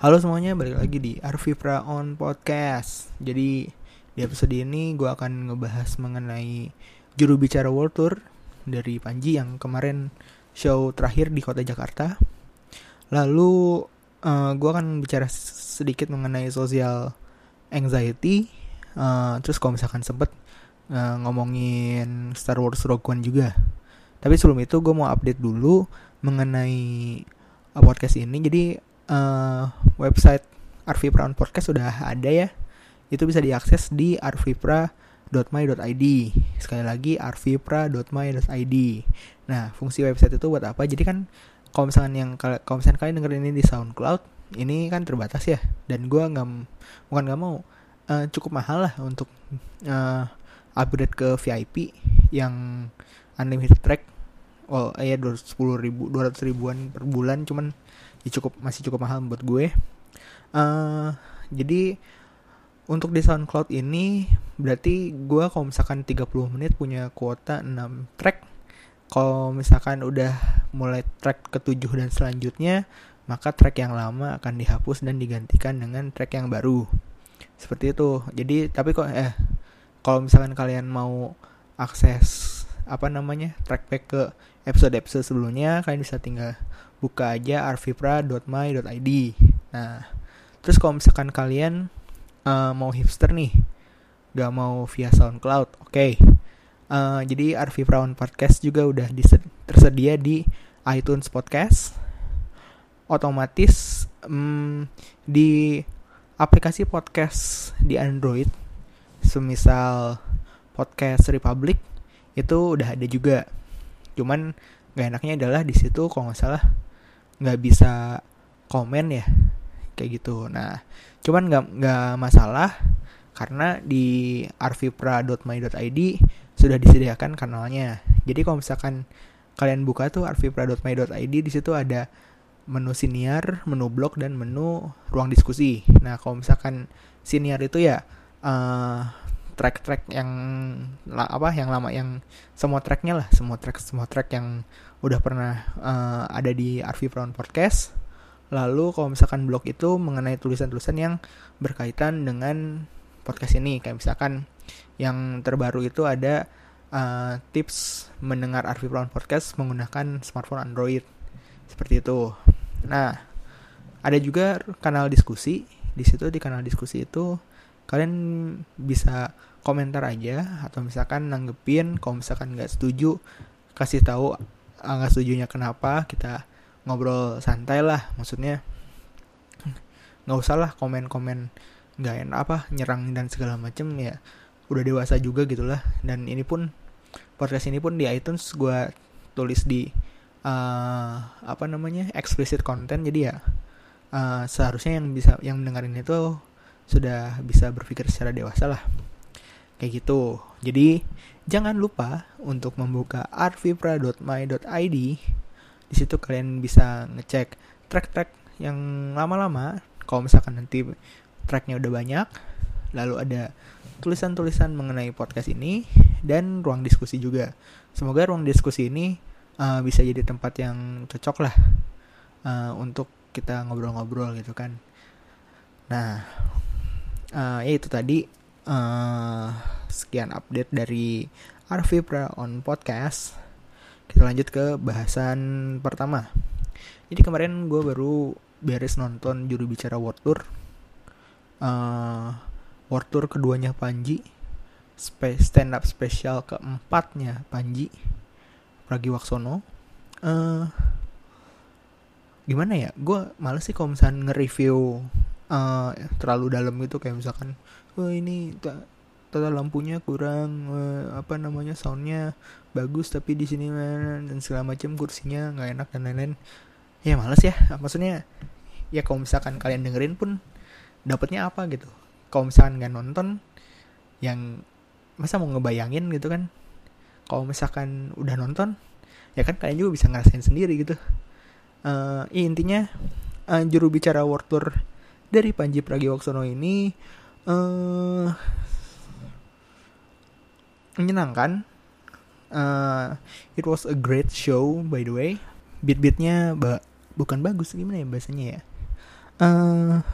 Halo semuanya, balik lagi di Arvipra on Podcast. Jadi di episode ini gue akan ngebahas mengenai juru bicara World Tour dari Panji yang kemarin show terakhir di kota Jakarta. Lalu uh, gue akan bicara sedikit mengenai social anxiety. Uh, terus kalau misalkan sempet uh, ngomongin Star Wars Rogue One juga. Tapi sebelum itu gue mau update dulu mengenai podcast ini. Jadi uh, website Arvipra on Podcast sudah ada ya. Itu bisa diakses di arvipra.my.id. Sekali lagi arvipra.my.id. Nah, fungsi website itu buat apa? Jadi kan kalau misalkan yang kalau misalkan kalian dengerin ini di SoundCloud, ini kan terbatas ya. Dan gue nggak bukan nggak mau uh, cukup mahal lah untuk uh, upgrade ke VIP yang unlimited track. Oh, iya dua sepuluh ribu, dua ratus ribuan per bulan, cuman ya cukup masih cukup mahal buat gue. Uh, jadi untuk di SoundCloud ini berarti gue kalau misalkan 30 menit punya kuota 6 track. Kalau misalkan udah mulai track ketujuh dan selanjutnya maka track yang lama akan dihapus dan digantikan dengan track yang baru. Seperti itu. Jadi tapi kok eh kalau misalkan kalian mau akses apa namanya trackback ke episode-episode sebelumnya kalian bisa tinggal buka aja arvipra.my.id nah terus kalau misalkan kalian uh, mau hipster nih gak mau via SoundCloud oke. Okay. uh, eh, jadi Arvipra on Podcast juga udah tersedia di iTunes Podcast. Otomatis um, di aplikasi podcast di Android semisal podcast Republic itu udah ada juga. Cuman gak enaknya adalah di situ kalau nggak salah nggak bisa komen ya kayak gitu nah cuman nggak nggak masalah karena di arvipra.my.id sudah disediakan kanalnya jadi kalau misalkan kalian buka tuh arvipra.my.id di situ ada menu siniar, menu blog dan menu ruang diskusi. Nah, kalau misalkan siniar itu ya uh, track-track yang apa yang lama yang semua tracknya lah semua track semua track yang udah pernah uh, ada di RV Brown Podcast. Lalu kalau misalkan blog itu mengenai tulisan-tulisan yang berkaitan dengan podcast ini, kayak misalkan yang terbaru itu ada uh, tips mendengar RV Brown Podcast menggunakan smartphone Android. Seperti itu. Nah, ada juga kanal diskusi. Di situ di kanal diskusi itu kalian bisa komentar aja atau misalkan nanggepin kalau misalkan nggak setuju kasih tahu nggak setuju kenapa kita ngobrol santai lah maksudnya. Nggak usah lah komen-komen nggak enak apa nyerang dan segala macem ya udah dewasa juga gitulah dan ini pun podcast ini pun di iTunes gue tulis di uh, apa namanya explicit content jadi ya uh, seharusnya yang bisa yang mendengarin itu sudah bisa berpikir secara dewasa lah kayak gitu jadi Jangan lupa untuk membuka arvipra.my.id. Di situ kalian bisa ngecek track-track yang lama-lama. Kalau misalkan nanti tracknya udah banyak, lalu ada tulisan-tulisan mengenai podcast ini dan ruang diskusi juga. Semoga ruang diskusi ini uh, bisa jadi tempat yang cocok lah uh, untuk kita ngobrol-ngobrol gitu kan. Nah, uh, ya itu tadi uh, sekian update dari Arvipra on podcast. Kita lanjut ke bahasan pertama. Jadi kemarin gue baru beres nonton juru bicara World Tour. Uh, World Tour keduanya Panji. stand up spesial keempatnya Panji. Pragiwaksono. Uh, gimana ya? Gue males sih kalau misalnya nge-review uh, terlalu dalam gitu kayak misalkan, oh ini tata lampunya kurang uh, apa namanya soundnya bagus tapi di sini dan segala macam kursinya nggak enak dan lain-lain. Ya males ya. Maksudnya ya kalau misalkan kalian dengerin pun dapatnya apa gitu? Kalau misalkan nggak nonton yang masa mau ngebayangin? gitu kan. Kalau misalkan udah nonton ya kan kalian juga bisa ngerasain sendiri gitu. Uh, ya intinya uh, juru bicara World Tour dari Panji Pragiwaksono ini uh, menyenangkan. Uh, it was a great show by the way. Beat-beatnya ba bukan bagus gimana ya bahasanya ya. uh,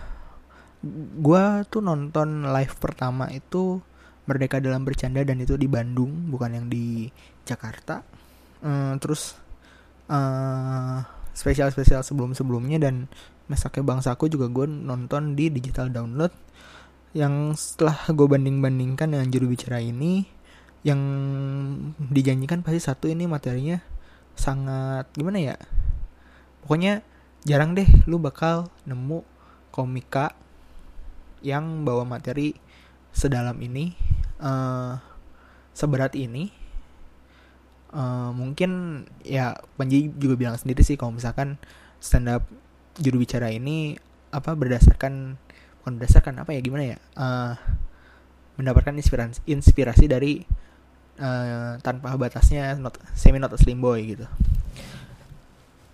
gue tuh nonton live pertama itu Merdeka dalam bercanda dan itu di Bandung bukan yang di Jakarta uh, terus uh, spesial spesial sebelum sebelumnya dan Mesaknya Bangsaku juga gue nonton di digital download yang setelah gue banding bandingkan dengan juru bicara ini yang dijanjikan pasti satu ini materinya sangat gimana ya? Pokoknya jarang deh lu bakal nemu komika yang bawa materi sedalam ini uh, seberat ini. Uh, mungkin ya Panji juga bilang sendiri sih kalau misalkan stand up juru bicara ini apa berdasarkan bukan berdasarkan apa ya gimana ya uh, mendapatkan inspirasi inspirasi dari uh, tanpa batasnya not, semi not a slim boy gitu.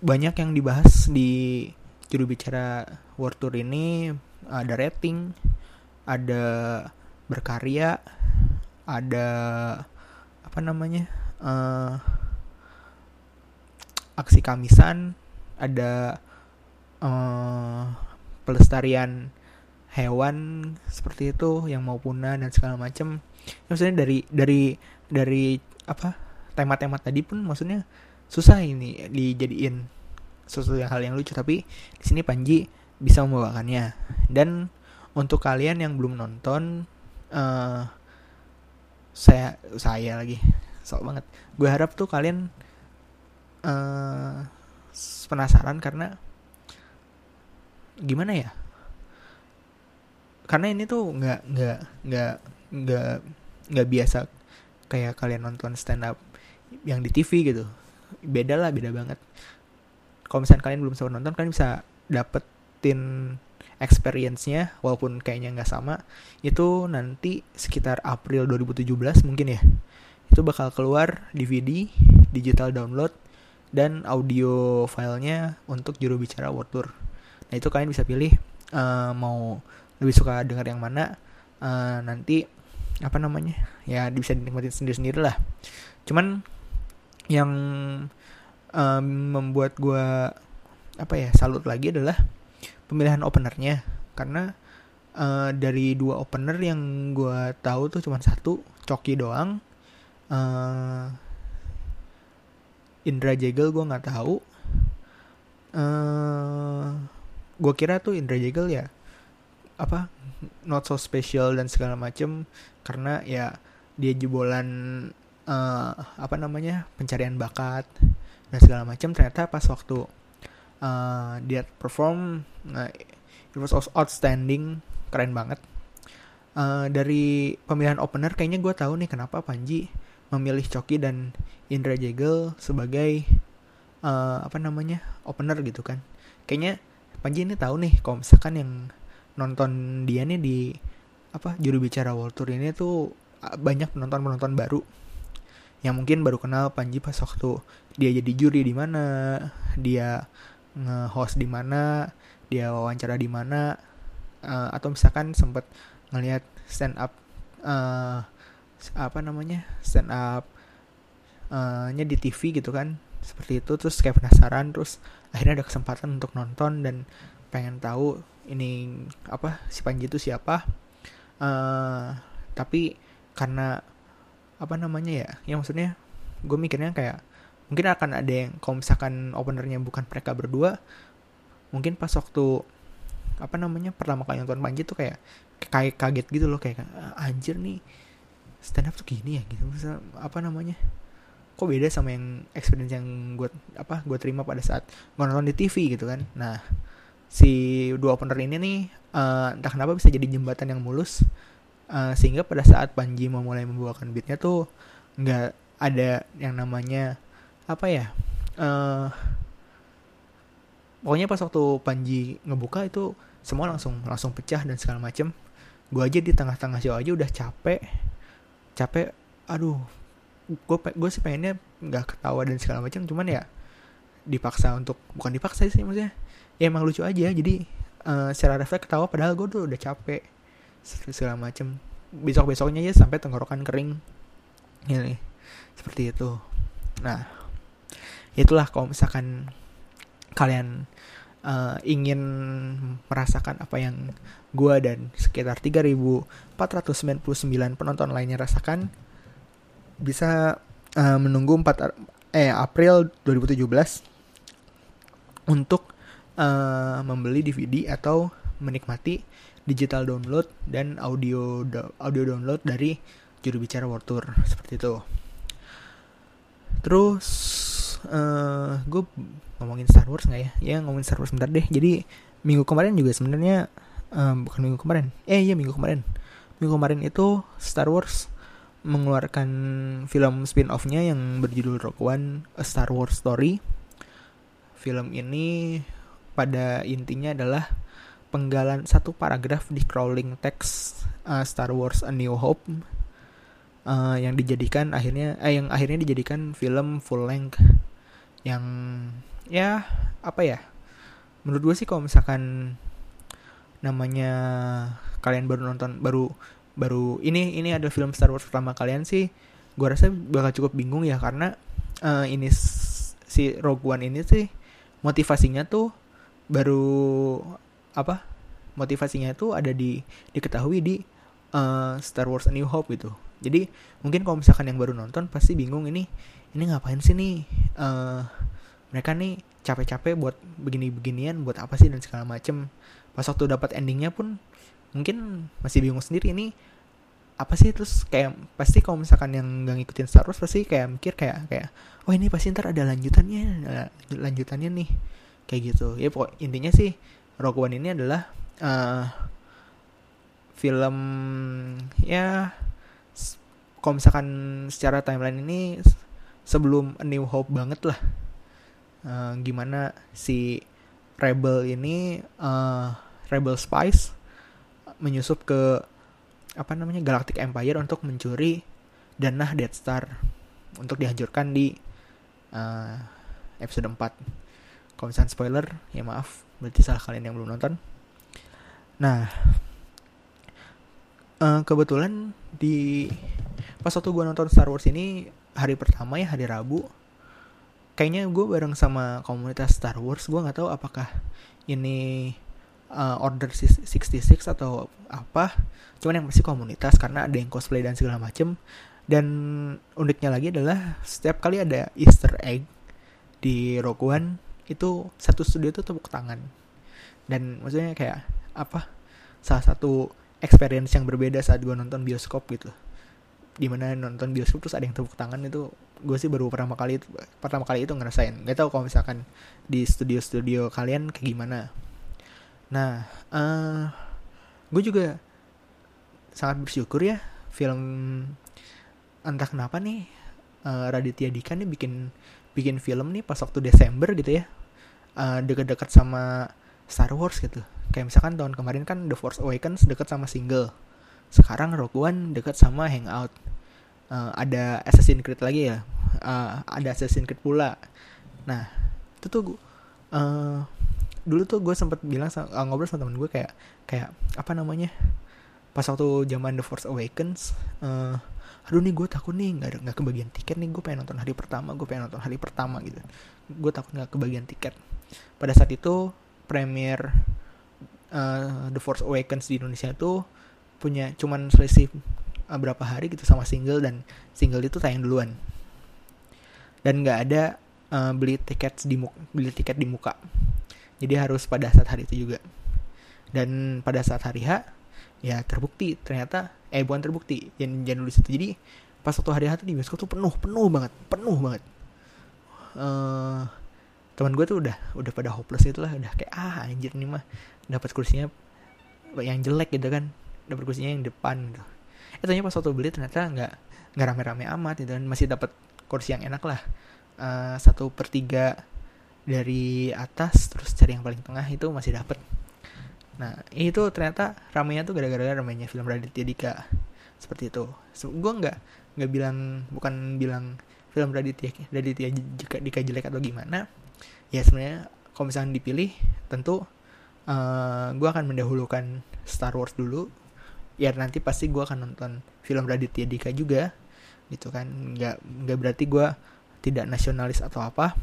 Banyak yang dibahas di juru bicara World Tour ini ada rating, ada berkarya, ada apa namanya uh, aksi kamisan, ada uh, pelestarian hewan seperti itu yang mau punah dan segala macam. Maksudnya dari dari dari apa tema-tema tadi pun maksudnya susah ini dijadiin sesuatu hal yang lucu. Tapi di sini Panji bisa membawakannya. Dan untuk kalian yang belum nonton uh, saya saya lagi sok banget. Gue harap tuh kalian uh, penasaran karena gimana ya karena ini tuh nggak nggak nggak nggak nggak biasa kayak kalian nonton stand up yang di TV gitu. Beda lah beda banget. Kalau misalnya kalian belum sempat nonton kalian bisa dapetin experience-nya walaupun kayaknya nggak sama itu nanti sekitar April 2017 mungkin ya. Itu bakal keluar DVD digital download dan audio filenya untuk juru bicara World Tour. Nah itu kalian bisa pilih uh, mau lebih suka dengar yang mana uh, nanti apa namanya ya bisa dinikmatin sendiri-sendiri lah. Cuman yang um, membuat gue apa ya salut lagi adalah pemilihan openernya. Karena uh, dari dua opener yang gue tahu tuh cuma satu Coki doang. Uh, Indra Jegel gue nggak tahu. Uh, gue kira tuh Indra Jegel ya apa not so special dan segala macem karena ya dia jebolan uh, apa namanya pencarian bakat dan segala macam ternyata pas waktu uh, dia perform uh, it was outstanding keren banget. Uh, dari pemilihan opener kayaknya gue tahu nih kenapa Panji memilih Coki dan Indra Jegel sebagai uh, apa namanya opener gitu kan. Kayaknya Panji ini tahu nih kalau misalkan yang nonton dia nih di apa juru bicara World Tour ini tuh banyak penonton penonton baru. Yang mungkin baru kenal Panji pas waktu dia jadi juri di mana, dia nge-host di mana, dia wawancara di mana, uh, atau misalkan sempat ngelihat stand up uh, apa namanya stand up uh, nya di TV gitu kan seperti itu terus kayak penasaran terus akhirnya ada kesempatan untuk nonton dan pengen tahu ini apa si Panji itu siapa? Uh, tapi karena apa namanya ya ya maksudnya gue mikirnya kayak mungkin akan ada yang kalau misalkan openernya bukan mereka berdua mungkin pas waktu apa namanya pertama kali nonton Panji tuh kayak kayak kaget gitu loh kayak ah, anjir nih stand up tuh gini ya gitu. Apa namanya kok beda sama yang experience yang gue apa gue terima pada saat gue nonton di TV gitu kan. Nah si dua opener ini nih uh, entah kenapa bisa jadi jembatan yang mulus uh, sehingga pada saat Panji mau mulai membawakan beatnya tuh nggak ada yang namanya apa ya uh, pokoknya pas waktu Panji ngebuka itu semua langsung langsung pecah dan segala macem. Gue aja di tengah-tengah show aja udah capek capek aduh gue gue sih pengennya nggak ketawa dan segala macam cuman ya dipaksa untuk bukan dipaksa sih maksudnya ya emang lucu aja. Jadi uh, secara refleks ketawa padahal gue tuh udah capek. Segala macem. Besok besoknya aja sampai tenggorokan kering. Ini seperti itu. Nah itulah kalau misalkan kalian uh, ingin merasakan apa yang gue dan sekitar 3.499 penonton lainnya rasakan bisa uh, menunggu 4 eh April 2017 untuk uh, membeli DVD atau menikmati digital download dan audio audio download dari juru bicara World Tour seperti itu. Terus uh, gue ngomongin Star Wars nggak ya? Ya ngomongin Star Wars bentar deh. Jadi minggu kemarin juga sebenarnya um, bukan minggu kemarin. Eh iya minggu kemarin. Minggu kemarin itu Star Wars mengeluarkan film spin-off-nya yang berjudul Rogue One A Star Wars Story. Film ini pada intinya adalah penggalan satu paragraf di crawling text uh, Star Wars A New Hope uh, yang dijadikan akhirnya eh, yang akhirnya dijadikan film full length. Yang ya apa ya? Menurut gue sih kalau misalkan namanya kalian baru nonton baru baru ini ini ada film Star Wars pertama kalian sih gue rasa bakal cukup bingung ya karena uh, ini si Rogue One ini sih motivasinya tuh baru apa motivasinya itu ada di diketahui di uh, Star Wars A New Hope gitu. Jadi mungkin kalau misalkan yang baru nonton pasti bingung ini ini ngapain sih nih? Uh, mereka nih capek-capek buat begini-beginian buat apa sih dan segala macem. Pas waktu dapat endingnya pun mungkin masih bingung sendiri ini apa sih? Terus kayak pasti kalau misalkan yang nggak ngikutin Star Wars pasti kayak mikir kayak kayak oh ini pasti ntar ada lanjutannya lanjutannya nih kayak gitu. Ya pokok intinya sih Rogue One ini adalah uh, film ya kalau misalkan secara timeline ini sebelum A New Hope banget lah. Uh, gimana si rebel ini uh, rebel spice menyusup ke apa namanya Galactic Empire untuk mencuri danah Death Star untuk dihancurkan di uh, episode 4 kalau misalnya spoiler ya maaf berarti salah kalian yang belum nonton. Nah uh, kebetulan di pas waktu gue nonton Star Wars ini hari pertama ya hari Rabu kayaknya gue bareng sama komunitas Star Wars gue nggak tahu apakah ini uh, order 66 atau apa cuman yang pasti komunitas karena ada yang cosplay dan segala macem. Dan uniknya lagi adalah setiap kali ada Easter egg di Rogue One itu satu studio itu tepuk tangan. Dan maksudnya kayak apa salah satu experience yang berbeda saat gue nonton bioskop gitu. Di mana nonton bioskop terus ada yang tepuk tangan itu gue sih baru pertama kali itu pertama kali itu ngerasain. Gak tau kalau misalkan di studio-studio kalian kayak gimana. Nah uh, gue juga sangat bersyukur ya film entah kenapa nih uh, Raditya Dika nih bikin bikin film nih pas waktu Desember gitu ya. Uh, deket-deket sama Star Wars gitu. Kayak misalkan tahun kemarin kan The Force Awakens deket sama single. Sekarang Rogue One deket sama Hangout. Uh, ada Assassin's Creed lagi ya? Uh, ada Assassin's Creed pula. Nah itu tuh uh, dulu tuh gue sempet bilang uh, ngobrol sama temen gue kayak kayak apa namanya? Pas waktu zaman The Force Awakens uh, aduh nih gue takut nih nggak nggak kebagian tiket nih gue pengen nonton hari pertama gue pengen nonton hari pertama gitu. Gue takut nggak kebagian tiket. Pada saat itu premier uh, The Force Awakens di Indonesia itu punya cuman selisih uh, berapa hari gitu sama single dan single itu tayang duluan. Dan nggak ada uh, beli tiket di muka, beli tiket di muka. Jadi harus pada saat hari itu juga. Dan pada saat hari H ya terbukti. Ternyata eh bukan terbukti. Yang jangan dulu situ jadi pas waktu hari H tuh di bioskop tuh penuh penuh banget. Penuh banget. Uh, teman gue tuh udah udah pada hopeless itu lah. Udah kayak ah anjir nih mah. Dapat kursinya yang jelek gitu kan. Dapat kursinya yang depan gitu. Eh ternyata pas waktu beli ternyata nggak nggak rame-rame amat gitu dan masih dapat kursi yang enak lah. Uh, satu per tiga dari atas terus cari yang paling tengah itu masih dapat nah itu ternyata ramenya tuh gara-gara ramenya film Raditya Dika. Seperti itu. So, gue nggak nggak bilang bukan bilang film Raditya Raditya Dika jelek atau gimana. Ya sebenarnya kalau misalnya dipilih tentu uh, eh, gue akan mendahulukan Star Wars dulu. Ya nanti pasti gue akan nonton film Raditya Dika juga gitu kan. Nggak nggak berarti gue tidak nasionalis atau apa.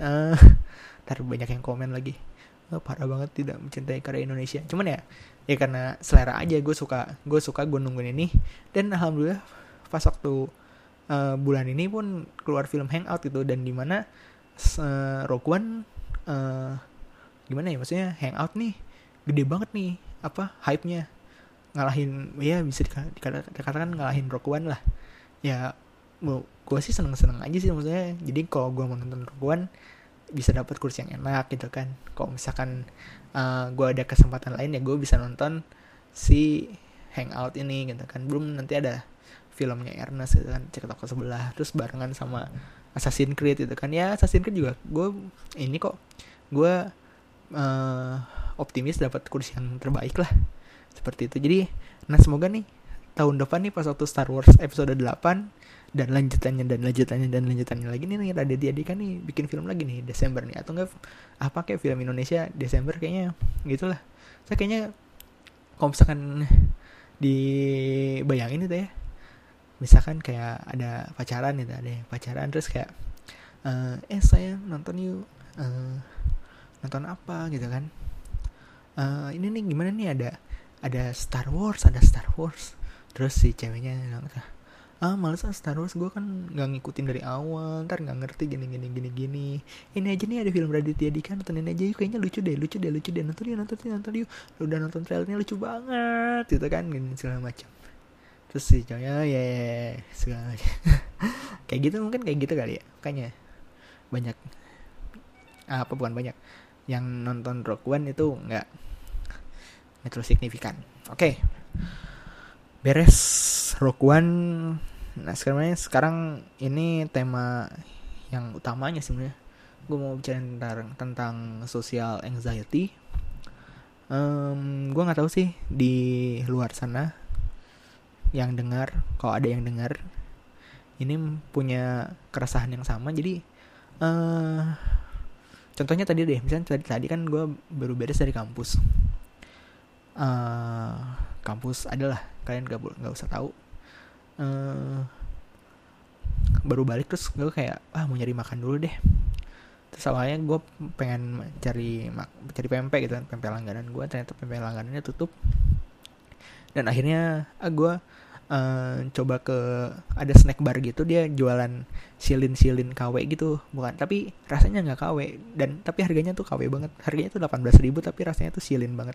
Uh, ntar banyak yang komen lagi oh, parah banget tidak mencintai karya Indonesia. Cuman ya ya karena selera aja gue suka. Gue suka gue nungguin ini. Dan alhamdulillah pas waktu uh, bulan ini pun keluar film Hangout gitu. Dan di mana uh, Rogue One uh, gimana ya maksudnya? Hangout nih gede banget nih apa hype-nya. Ngalahin ya bisa dikatakan ngalahin Rogue lah. Ya gue sih seneng seneng aja sih maksudnya. Jadi kalau gue mau nonton Rogue bisa dapat kursi yang enak gitu kan. Kalau misalkan uh, gue ada kesempatan lain ya gue bisa nonton si hangout ini gitu kan. Belum nanti ada filmnya Ernest gitu kan cek toko sebelah terus barengan sama Assassin's Creed gitu kan. Ya Assassin's Creed juga gue ini kok gue uh, optimis dapat kursi yang terbaik lah. Seperti itu. Jadi nah semoga nih tahun depan nih pas waktu Star Wars episode 8 dan lanjutannya dan lanjutannya dan lanjutannya lagi nih nih Raditya Dika nih bikin film lagi nih Desember nih. Atau enggak apa kayak film Indonesia Desember kayaknya gitulah saya kayaknya kalau misalkan dibayangin itu ya misalkan kayak ada pacaran gitu ada pacaran terus kayak uh, eh saya nonton yuk uh, nonton apa gitu kan. Uh, ini nih gimana nih ada ada Star Wars ada Star Wars terus si ceweknya ah males ah Star Wars gue kan nggak ngikutin dari awal ntar nggak ngerti gini gini gini gini. Ini aja nih ada film Raditya Dika nontonin aja yuk kayaknya lucu deh lucu deh lucu deh. Nonton yuk nonton yuk nonton yuk. Udah nonton trailernya lucu banget gitu kan gini segala macam. Terus sih cowoknya ya, ya, ya segala macam. Kayak gitu mungkin kayak gitu kali ya makanya banyak ah, apa bukan banyak yang nonton Rock One itu nggak nggak terlalu signifikan. Oke. okay. Beres One Nah sekarang sekarang ini tema yang utamanya sebenarnya gue mau bicara tentang tentang social anxiety. Um, gue nggak tahu sih di luar sana yang dengar, kalau ada yang dengar ini punya keresahan yang sama. Jadi uh, contohnya tadi deh, misalnya tadi tadi kan gue baru beres dari kampus. Uh, kampus adalah kalian gak nggak usah tahu. Uh, baru balik terus gue kayak ah mau nyari makan dulu deh. Terus awalnya gue pengen cari cari pempek gitu kan pempek langganan gue. Ternyata pempek langganannya tutup. Dan akhirnya ah, gue uh, coba ke ada snack bar gitu dia jualan silin silin KW gitu. Bukan tapi rasanya nggak KW dan tapi harganya tuh KW banget. Harganya tuh delapan belas ribu tapi rasanya tuh silin banget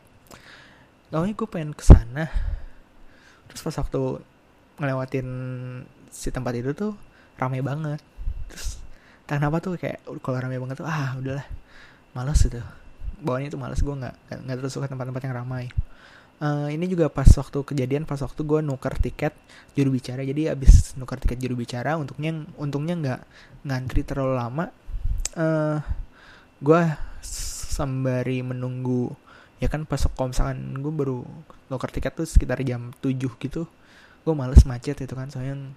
awalnya gue pengen ke sana terus pas waktu ngelewatin si tempat itu tuh ramai banget. Terus kenapa tuh kayak kalau ramai banget tuh ah udahlah males gitu. Bawahnya tuh males gue nggak nggak terus suka tempat-tempat yang ramai. Uh, ini juga pas waktu kejadian pas waktu gue nuker tiket juru bicara. Jadi abis nuker tiket juru bicara untungnya untungnya nggak ngantri terlalu lama uh, eh, gue sembari menunggu ya kan pas kalau misalkan gue baru nuker tiket tuh sekitar jam 7 gitu gue males macet itu kan. Soalnya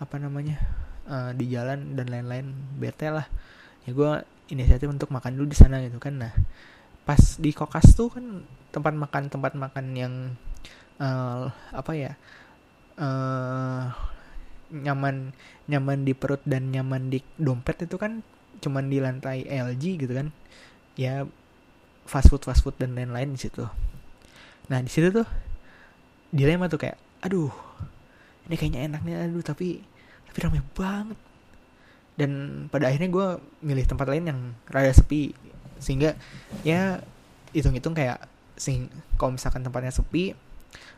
apa namanya uh, di jalan dan lain-lain bete lah. Ya gue inisiatif untuk makan dulu di sana gitu kan. Nah pas di kokas tuh kan tempat makan tempat makan yang uh, apa ya uh, nyaman nyaman di perut dan nyaman di dompet itu kan cuman di lantai LG gitu kan. Ya fast food fast food dan lain-lain di situ. Nah di situ tuh dilema tuh kayak aduh ini kayaknya enak nih aduh tapi tapi ramai banget. Dan pada akhirnya gue milih tempat lain yang rada sepi sehingga ya hitung-hitung kayak sing kalau misalkan tempatnya sepi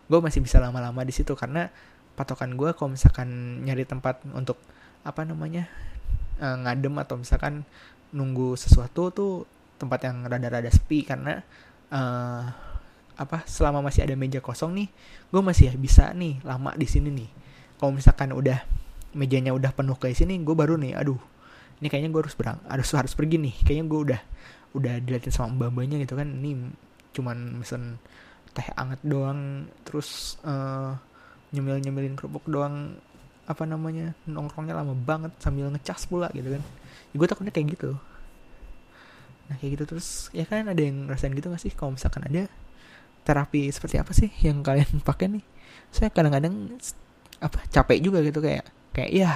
gue masih bisa lama-lama di situ karena patokan gue kalau misalkan nyari tempat untuk apa namanya uh, ngadem atau misalkan nunggu sesuatu tuh tempat yang rada-rada sepi karena uh, apa selama masih ada meja kosong nih gue masih bisa nih lama di sini nih. Kalau misalkan udah mejanya udah penuh kayak sini gue baru nih aduh ini kayaknya gue harus berang harus harus pergi nih. Kayaknya gue udah udah dilihatin sama mbak mbaknya gitu kan. Ini cuman mesen teh anget doang terus uh, nyemil nyemilin kerupuk doang apa namanya nongkrongnya lama banget sambil ngecas pula gitu kan. Ya, gue takutnya kayak gitu nah kayak gitu terus ya kan ada yang ngerasain gitu gak sih? Kalau misalkan ada terapi seperti apa sih yang kalian pakai nih? Saya kadang-kadang apa capek juga gitu kayak kayak ya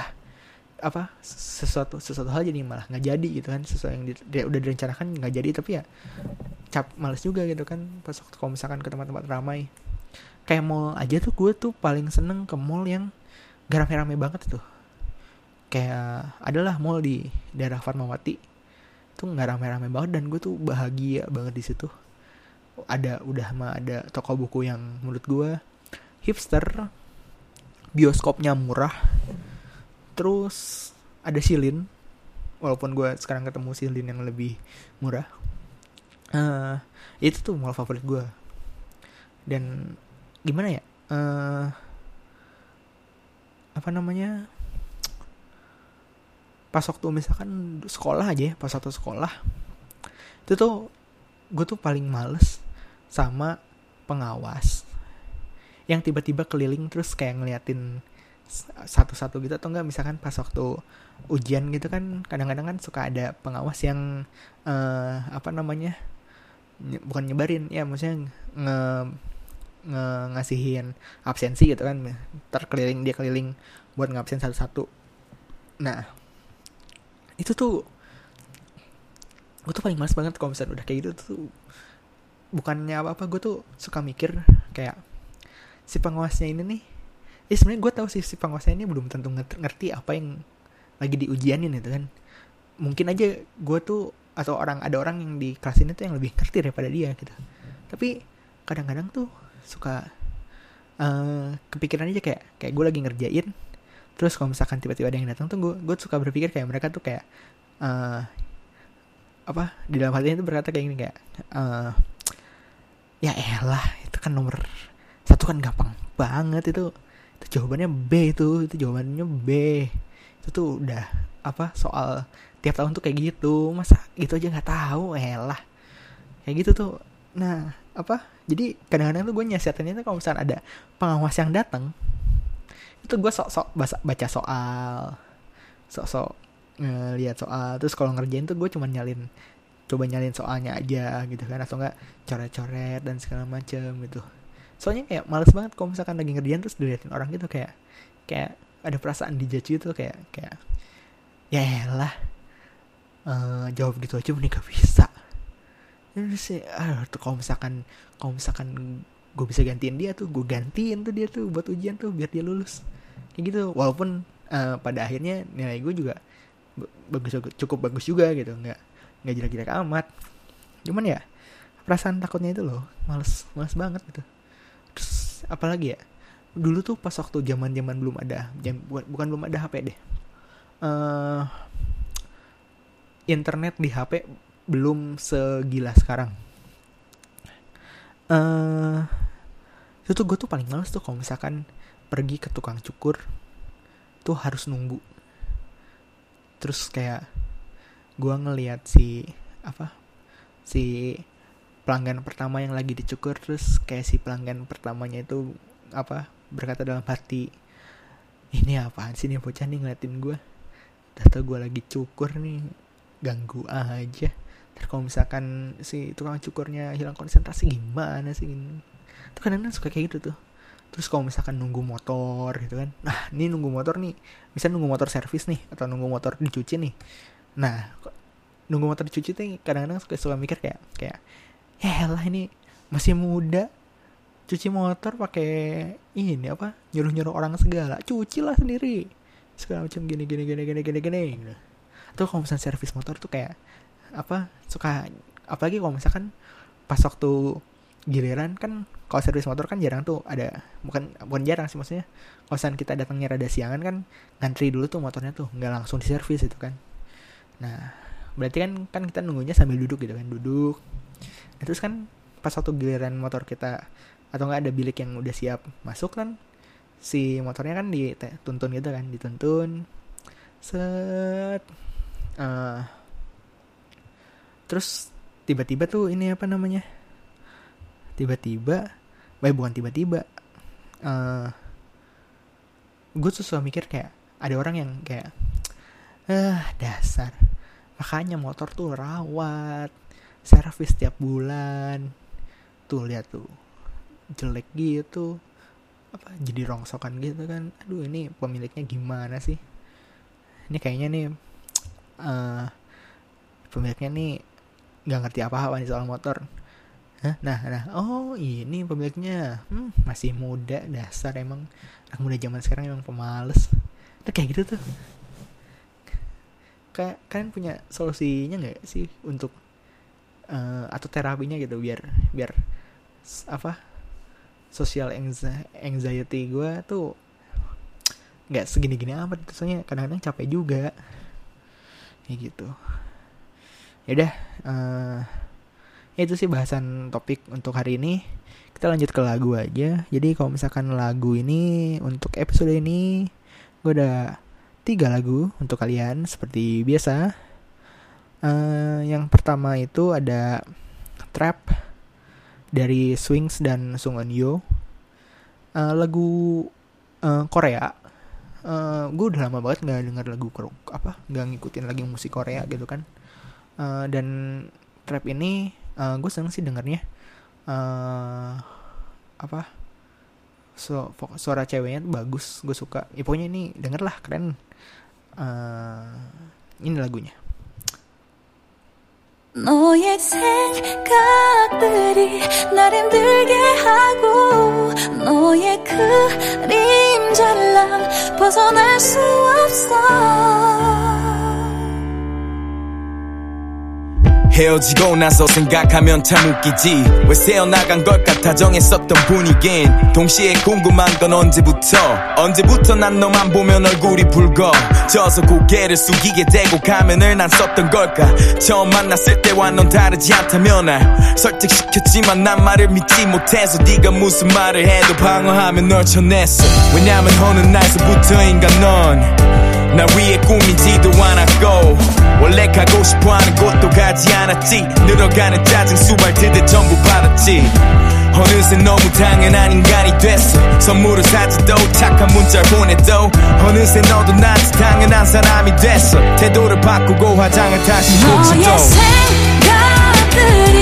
apa sesuatu sesuatu hal jadi malah nggak jadi gitu kan? Sesuatu yang di, dia udah direncanakan nggak jadi tapi ya cap males juga gitu kan? Pas waktu kalau misalkan ke tempat-tempat ramai. Kayak mall aja tuh gue tuh paling seneng ke mall yang gak rame-rame banget tuh. Kayak adalah mall di daerah Fatmawati tuh nggak rame-rame banget dan gue tuh bahagia banget di situ. Ada udah mah ada toko buku yang menurut gue hipster bioskopnya murah terus ada silin walaupun gue sekarang ketemu silin yang lebih murah. Uh, itu tuh mall favorit gue dan gimana ya? Uh, apa namanya pas waktu misalkan sekolah aja ya pas waktu sekolah itu tuh gue tuh paling males sama pengawas yang tiba-tiba keliling terus kayak ngeliatin satu-satu gitu atau enggak. Misalkan pas waktu ujian gitu kan kadang-kadang kan suka ada pengawas yang uh, apa namanya bukan nyebarin ya maksudnya nge, nge ngasihin absensi gitu kan. Terkeliling dia keliling buat ngabsen satu-satu. Nah itu tuh gue tuh paling males banget kalau misalnya udah kayak gitu tuh bukannya apa apa gue tuh suka mikir kayak si pengawasnya ini nih ya sebenarnya gue tahu sih si penguasa ini belum tentu ngerti apa yang lagi diujianin itu kan. Mungkin aja gue tuh atau orang ada orang yang di kelas ini tuh yang lebih ngerti daripada dia gitu. Tapi kadang-kadang tuh suka uh, kepikiran aja kayak kayak gue lagi ngerjain terus kalau misalkan tiba-tiba ada yang datang tuh gue gue suka berpikir kayak mereka tuh kayak uh, apa di dalam hatinya tuh berkata kayak gini kayak uh, ya elah itu kan nomor satu kan gampang banget itu. Itu jawabannya B itu itu jawabannya B. Itu tuh udah apa soal tiap tahun tuh kayak gitu. Masa gitu aja nggak tahu? Elah. Kayak gitu tuh. Nah apa jadi kadang-kadang tuh gue nyiasatinnya tuh kalau misalnya ada pengawas yang datang itu gue sok-sok baca soal sok-sok ngeliat soal. Terus kalau ngerjain tuh gue cuma nyalin coba nyalin soalnya aja gitu kan. Atau enggak coret-coret dan segala macem gitu. Soalnya kayak males banget kalau misalkan lagi ngerjain terus diliatin orang gitu. Kayak kayak ada perasaan dijudge gitu. Kayak kayak ya lah uh, jawab gitu aja mending gak bisa. Terus sih tuh kalau misalkan kalau misalkan gue bisa gantiin dia tuh gue gantiin tuh dia tuh buat ujian tuh biar dia lulus. Kayak gitu. Walaupun uh, pada akhirnya nilai gue juga bagus cukup bagus juga gitu. Nggak nggak jelek-jelek amat. Cuman ya perasaan takutnya itu loh males males banget gitu. Terus apalagi ya? Dulu tuh pas waktu zaman zaman belum ada jam, bukan belum ada HP deh. Uh, internet di HP belum segila sekarang. Uh, itu tuh gue tuh paling males tuh kalau misalkan pergi ke tukang cukur tuh harus nunggu. Terus kayak gue ngeliat si apa si pelanggan pertama yang lagi dicukur terus kayak si pelanggan pertamanya itu apa berkata dalam hati ini apaan sih? Nih bocah nih ngeliatin gue Data gue lagi cukur nih ganggu aja. Terus kalau misalkan si tukang cukurnya hilang konsentrasi gimana sih itu kadang-kadang suka kayak gitu tuh. Terus kalau misalkan nunggu motor gitu kan nah ini nunggu motor nih. Bisa nunggu motor servis nih atau nunggu motor dicuci nih. Nah nunggu motor dicuci tuh kadang-kadang suka suka mikir kayak kayak ya lah ini masih muda. Cuci motor pakai ini apa nyuruh nyuruh orang segala. Cuci lah sendiri. Segala macam gini gini gini gini gini gini. Tuh kalau misalnya servis motor tuh kayak apa suka apalagi kalau misalkan pas waktu giliran kan kalau servis motor kan jarang tuh ada bukan bukan jarang sih maksudnya. Kalau kita datangnya rada siangan kan ngantri dulu tuh motornya tuh nggak langsung diservis itu kan. Nah berarti kan kan kita nunggunya sambil duduk gitu kan duduk. Nah, terus kan pas waktu giliran motor kita atau nggak ada bilik yang udah siap masuk kan si motornya kan dituntun gitu kan dituntun. Set. Uh, terus tiba-tiba tuh ini apa namanya tiba-tiba baik bukan tiba-tiba uh, gue tuh suka mikir kayak ada orang yang kayak uh, dasar makanya motor tuh rawat servis tiap bulan. Tuh lihat tuh jelek gitu apa jadi rongsokan gitu kan. Aduh ini pemiliknya gimana sih? Ini kayaknya nih uh, pemiliknya nih nggak ngerti apa-apa nih soal motor Nah, nah, oh ini pemiliknya. Hmm, masih muda. Dasar emang. Anak muda zaman sekarang emang pemalas. Nah, kayak gitu tuh. Kayak kalian punya solusinya nggak sih untuk uh, atau terapinya gitu biar biar apa social anxiety gue tuh nggak segini-gini amat soalnya kadang-kadang capek juga. Kayak gitu. Ya udah uh, itu sih bahasan topik untuk hari ini. Kita lanjut ke lagu aja. Jadi kalau misalkan lagu ini untuk episode ini gue ada tiga lagu untuk kalian seperti biasa. Uh, yang pertama itu ada trap dari Swings dan Sung Eun Yo. Uh, lagu uh, Korea. Uh, gue udah lama banget nggak denger lagu apa nggak ngikutin lagi musik Korea gitu kan. Uh, dan trap ini uh, gue seneng sih dengernya uh, apa so, suara ceweknya tuh bagus gue suka ya pokoknya ini denger lah keren uh, ini lagunya 너의 생각들이 날 힘들게 하고 너의 그림자를 난 벗어날 수 없어 헤어지고 나서 생각하면 참 웃기지. 왜 새어나간 걸까 다정했었던 분위긴 동시에 궁금한 건 언제부터? 언제부터 난 너만 보면 얼굴이 붉어? 져서 고개를 숙이게 되고 가면을 난 썼던 걸까? 처음 만났을 때와 넌 다르지 않다며 날 설득시켰지만 난 말을 믿지 못해서 네가 무슨 말을 해도 방어하면 널 쳐냈어. 왜냐면 어느 날서부터인가 넌 나 위에 꿈이지도 않았고 원래 가고 싶어하는 곳도 가지 않았지. 늘어가는 짜증 수발트듯 전부 받았지. 어느새 너무 당연한 인간이 됐어. 선물을 사지도 착한 문자를 보내도 어느새 너도 나한테 당연한 사람이 됐어. 태도를 바꾸고 화장을 다시 고쳐도 너의 생각들이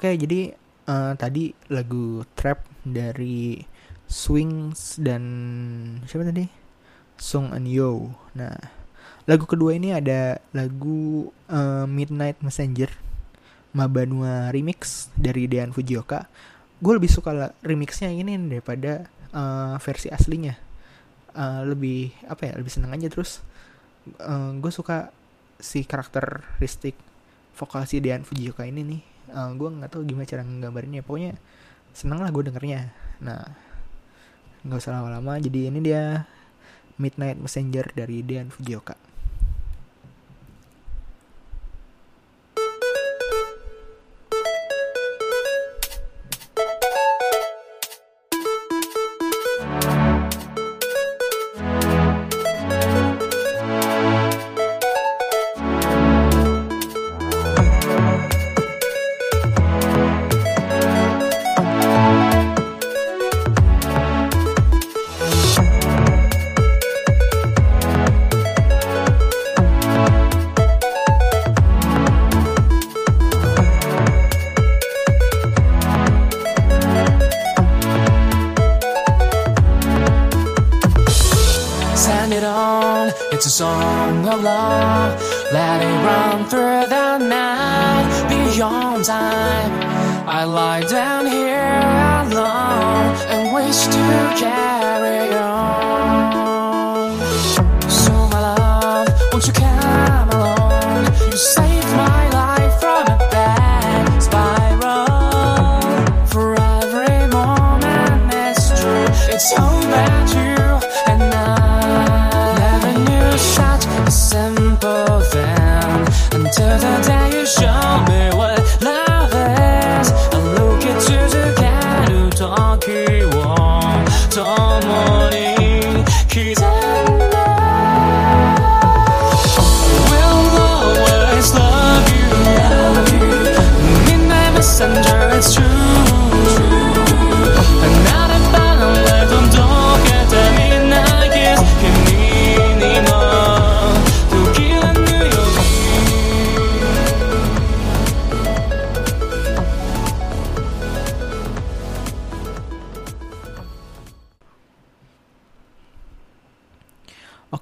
Oke, jadi uh, tadi lagu trap dari Swings dan siapa tadi? Song and Yo. Nah, lagu kedua ini ada lagu uh, Midnight Messenger Mabanua remix dari Dean Fujioka. Gue lebih suka remixnya ini daripada uh, versi aslinya. Uh, lebih apa ya? Lebih seneng aja terus. Uh, gue suka si karakteristik vokal si Dean Fujioka ini nih uh, eh, gue nggak tahu gimana cara nggambarinnya pokoknya seneng lah gue dengernya. Nah nggak usah lama-lama. Jadi ini dia Midnight Messenger dari Dean Fujioka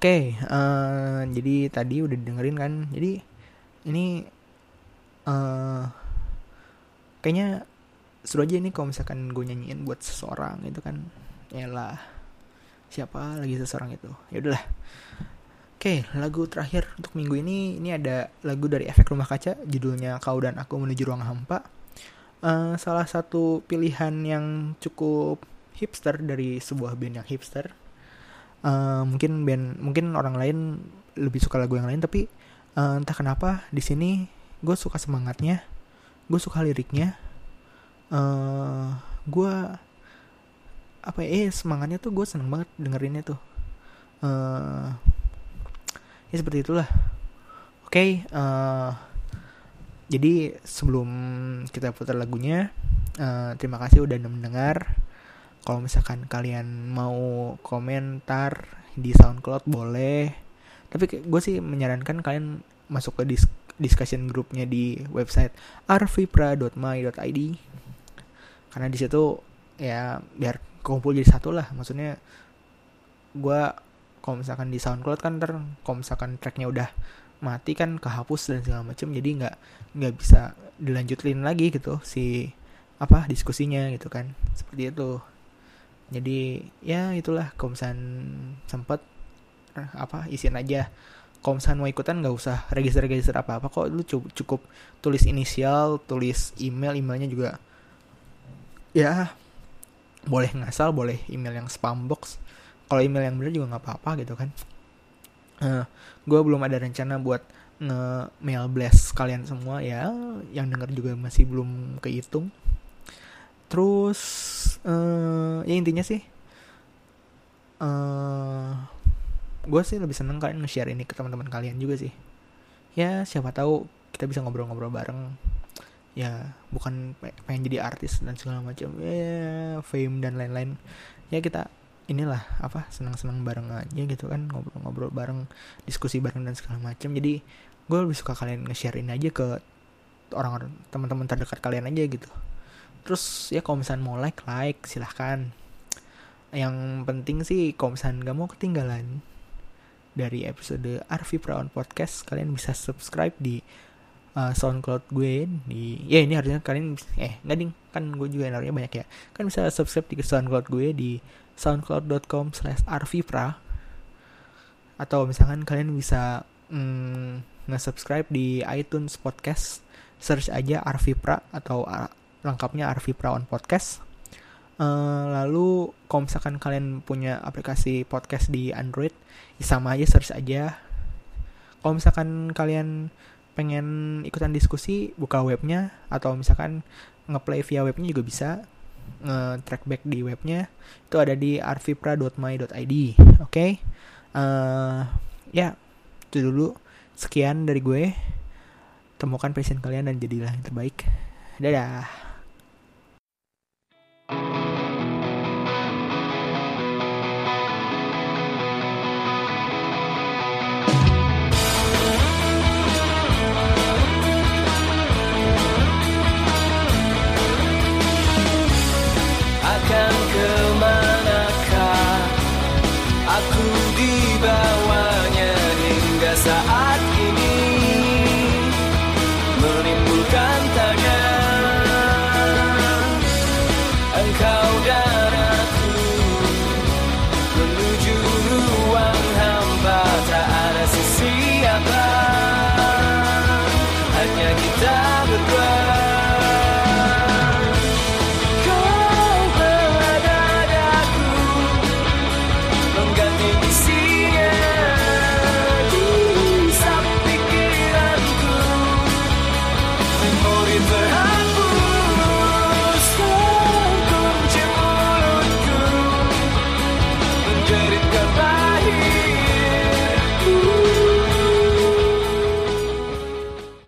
Oke, uh, jadi tadi udah dengerin kan. Jadi ini uh, kayaknya seru aja nih kalau misalkan gue nyanyiin buat seseorang itu kan. lah siapa lagi seseorang itu. Ya udahlah. Oke, lagu terakhir untuk minggu ini ini ada lagu dari Efek Rumah Kaca, judulnya Kau dan Aku Menuju Ruang Hampa. Uh, salah satu pilihan yang cukup hipster dari sebuah band yang hipster. Uh, mungkin band, mungkin orang lain lebih suka lagu yang lain, tapi uh, entah kenapa di sini gue suka semangatnya, gue suka liriknya, uh, gue apa ya eh, semangatnya tuh gue seneng banget dengerinnya tuh. Uh, ya seperti itulah. Oke okay, uh, jadi sebelum kita putar lagunya uh, terima kasih udah mendengar kalau misalkan kalian mau komentar di SoundCloud boleh. Tapi gue sih menyarankan kalian masuk ke dis discussion grupnya di website arvipra.my.id karena di situ ya biar kumpul jadi satu lah. Maksudnya gue kalau misalkan di SoundCloud kan ntar kalau misalkan tracknya udah mati kan kehapus dan segala macam jadi nggak nggak bisa dilanjutin lagi gitu si apa diskusinya gitu kan. Seperti itu jadi ya itulah misalkan sempet eh, apa isiin aja. Misalkan mau ikutan nggak usah register-register apa-apa kok. Lu cukup, tulis inisial tulis email emailnya juga ya boleh ngasal boleh email yang spam box. Kalau email yang bener juga nggak apa-apa gitu kan. Uh, eh, gue belum ada rencana buat nge-mail blast kalian semua. Ya yang denger juga masih belum kehitung. Terus uh, ya intinya sih uh, eh, gue sih lebih seneng kalian nge-share ini ke teman-teman kalian juga sih. Ya siapa tahu kita bisa ngobrol-ngobrol bareng. Ya bukan pengen jadi artis dan segala macam. Ya fame dan lain-lain. Ya kita inilah apa senang-senang bareng aja gitu kan ngobrol-ngobrol bareng diskusi bareng dan segala macam. Jadi gue lebih suka kalian nge-share ini aja ke orang-orang teman-teman terdekat kalian aja gitu terus ya kalau misalnya mau like like silahkan. Yang penting sih kalau misalnya nggak mau ketinggalan dari episode Arvi Prawan Podcast kalian bisa subscribe di uh, SoundCloud gue di ya ini harusnya kalian eh nggak ding. Kan gue juga namanya banyak ya. Kan bisa subscribe di SoundCloud gue di soundcloud.com slash arvipra atau misalkan kalian bisa mm, nge-subscribe di iTunes Podcast. Search aja Arvipra atau lengkapnya Arvipra on Podcast. Uh, lalu kalau misalkan kalian punya aplikasi podcast di Android ya sama aja search aja. Kalau misalkan kalian pengen ikutan diskusi buka webnya atau misalkan ngeplay via webnya juga bisa. Nge-track back di webnya itu ada di arvipra.my.id oke okay? uh, eh, ya itu dulu. Sekian dari gue. Temukan passion kalian dan jadilah yang terbaik. Dadah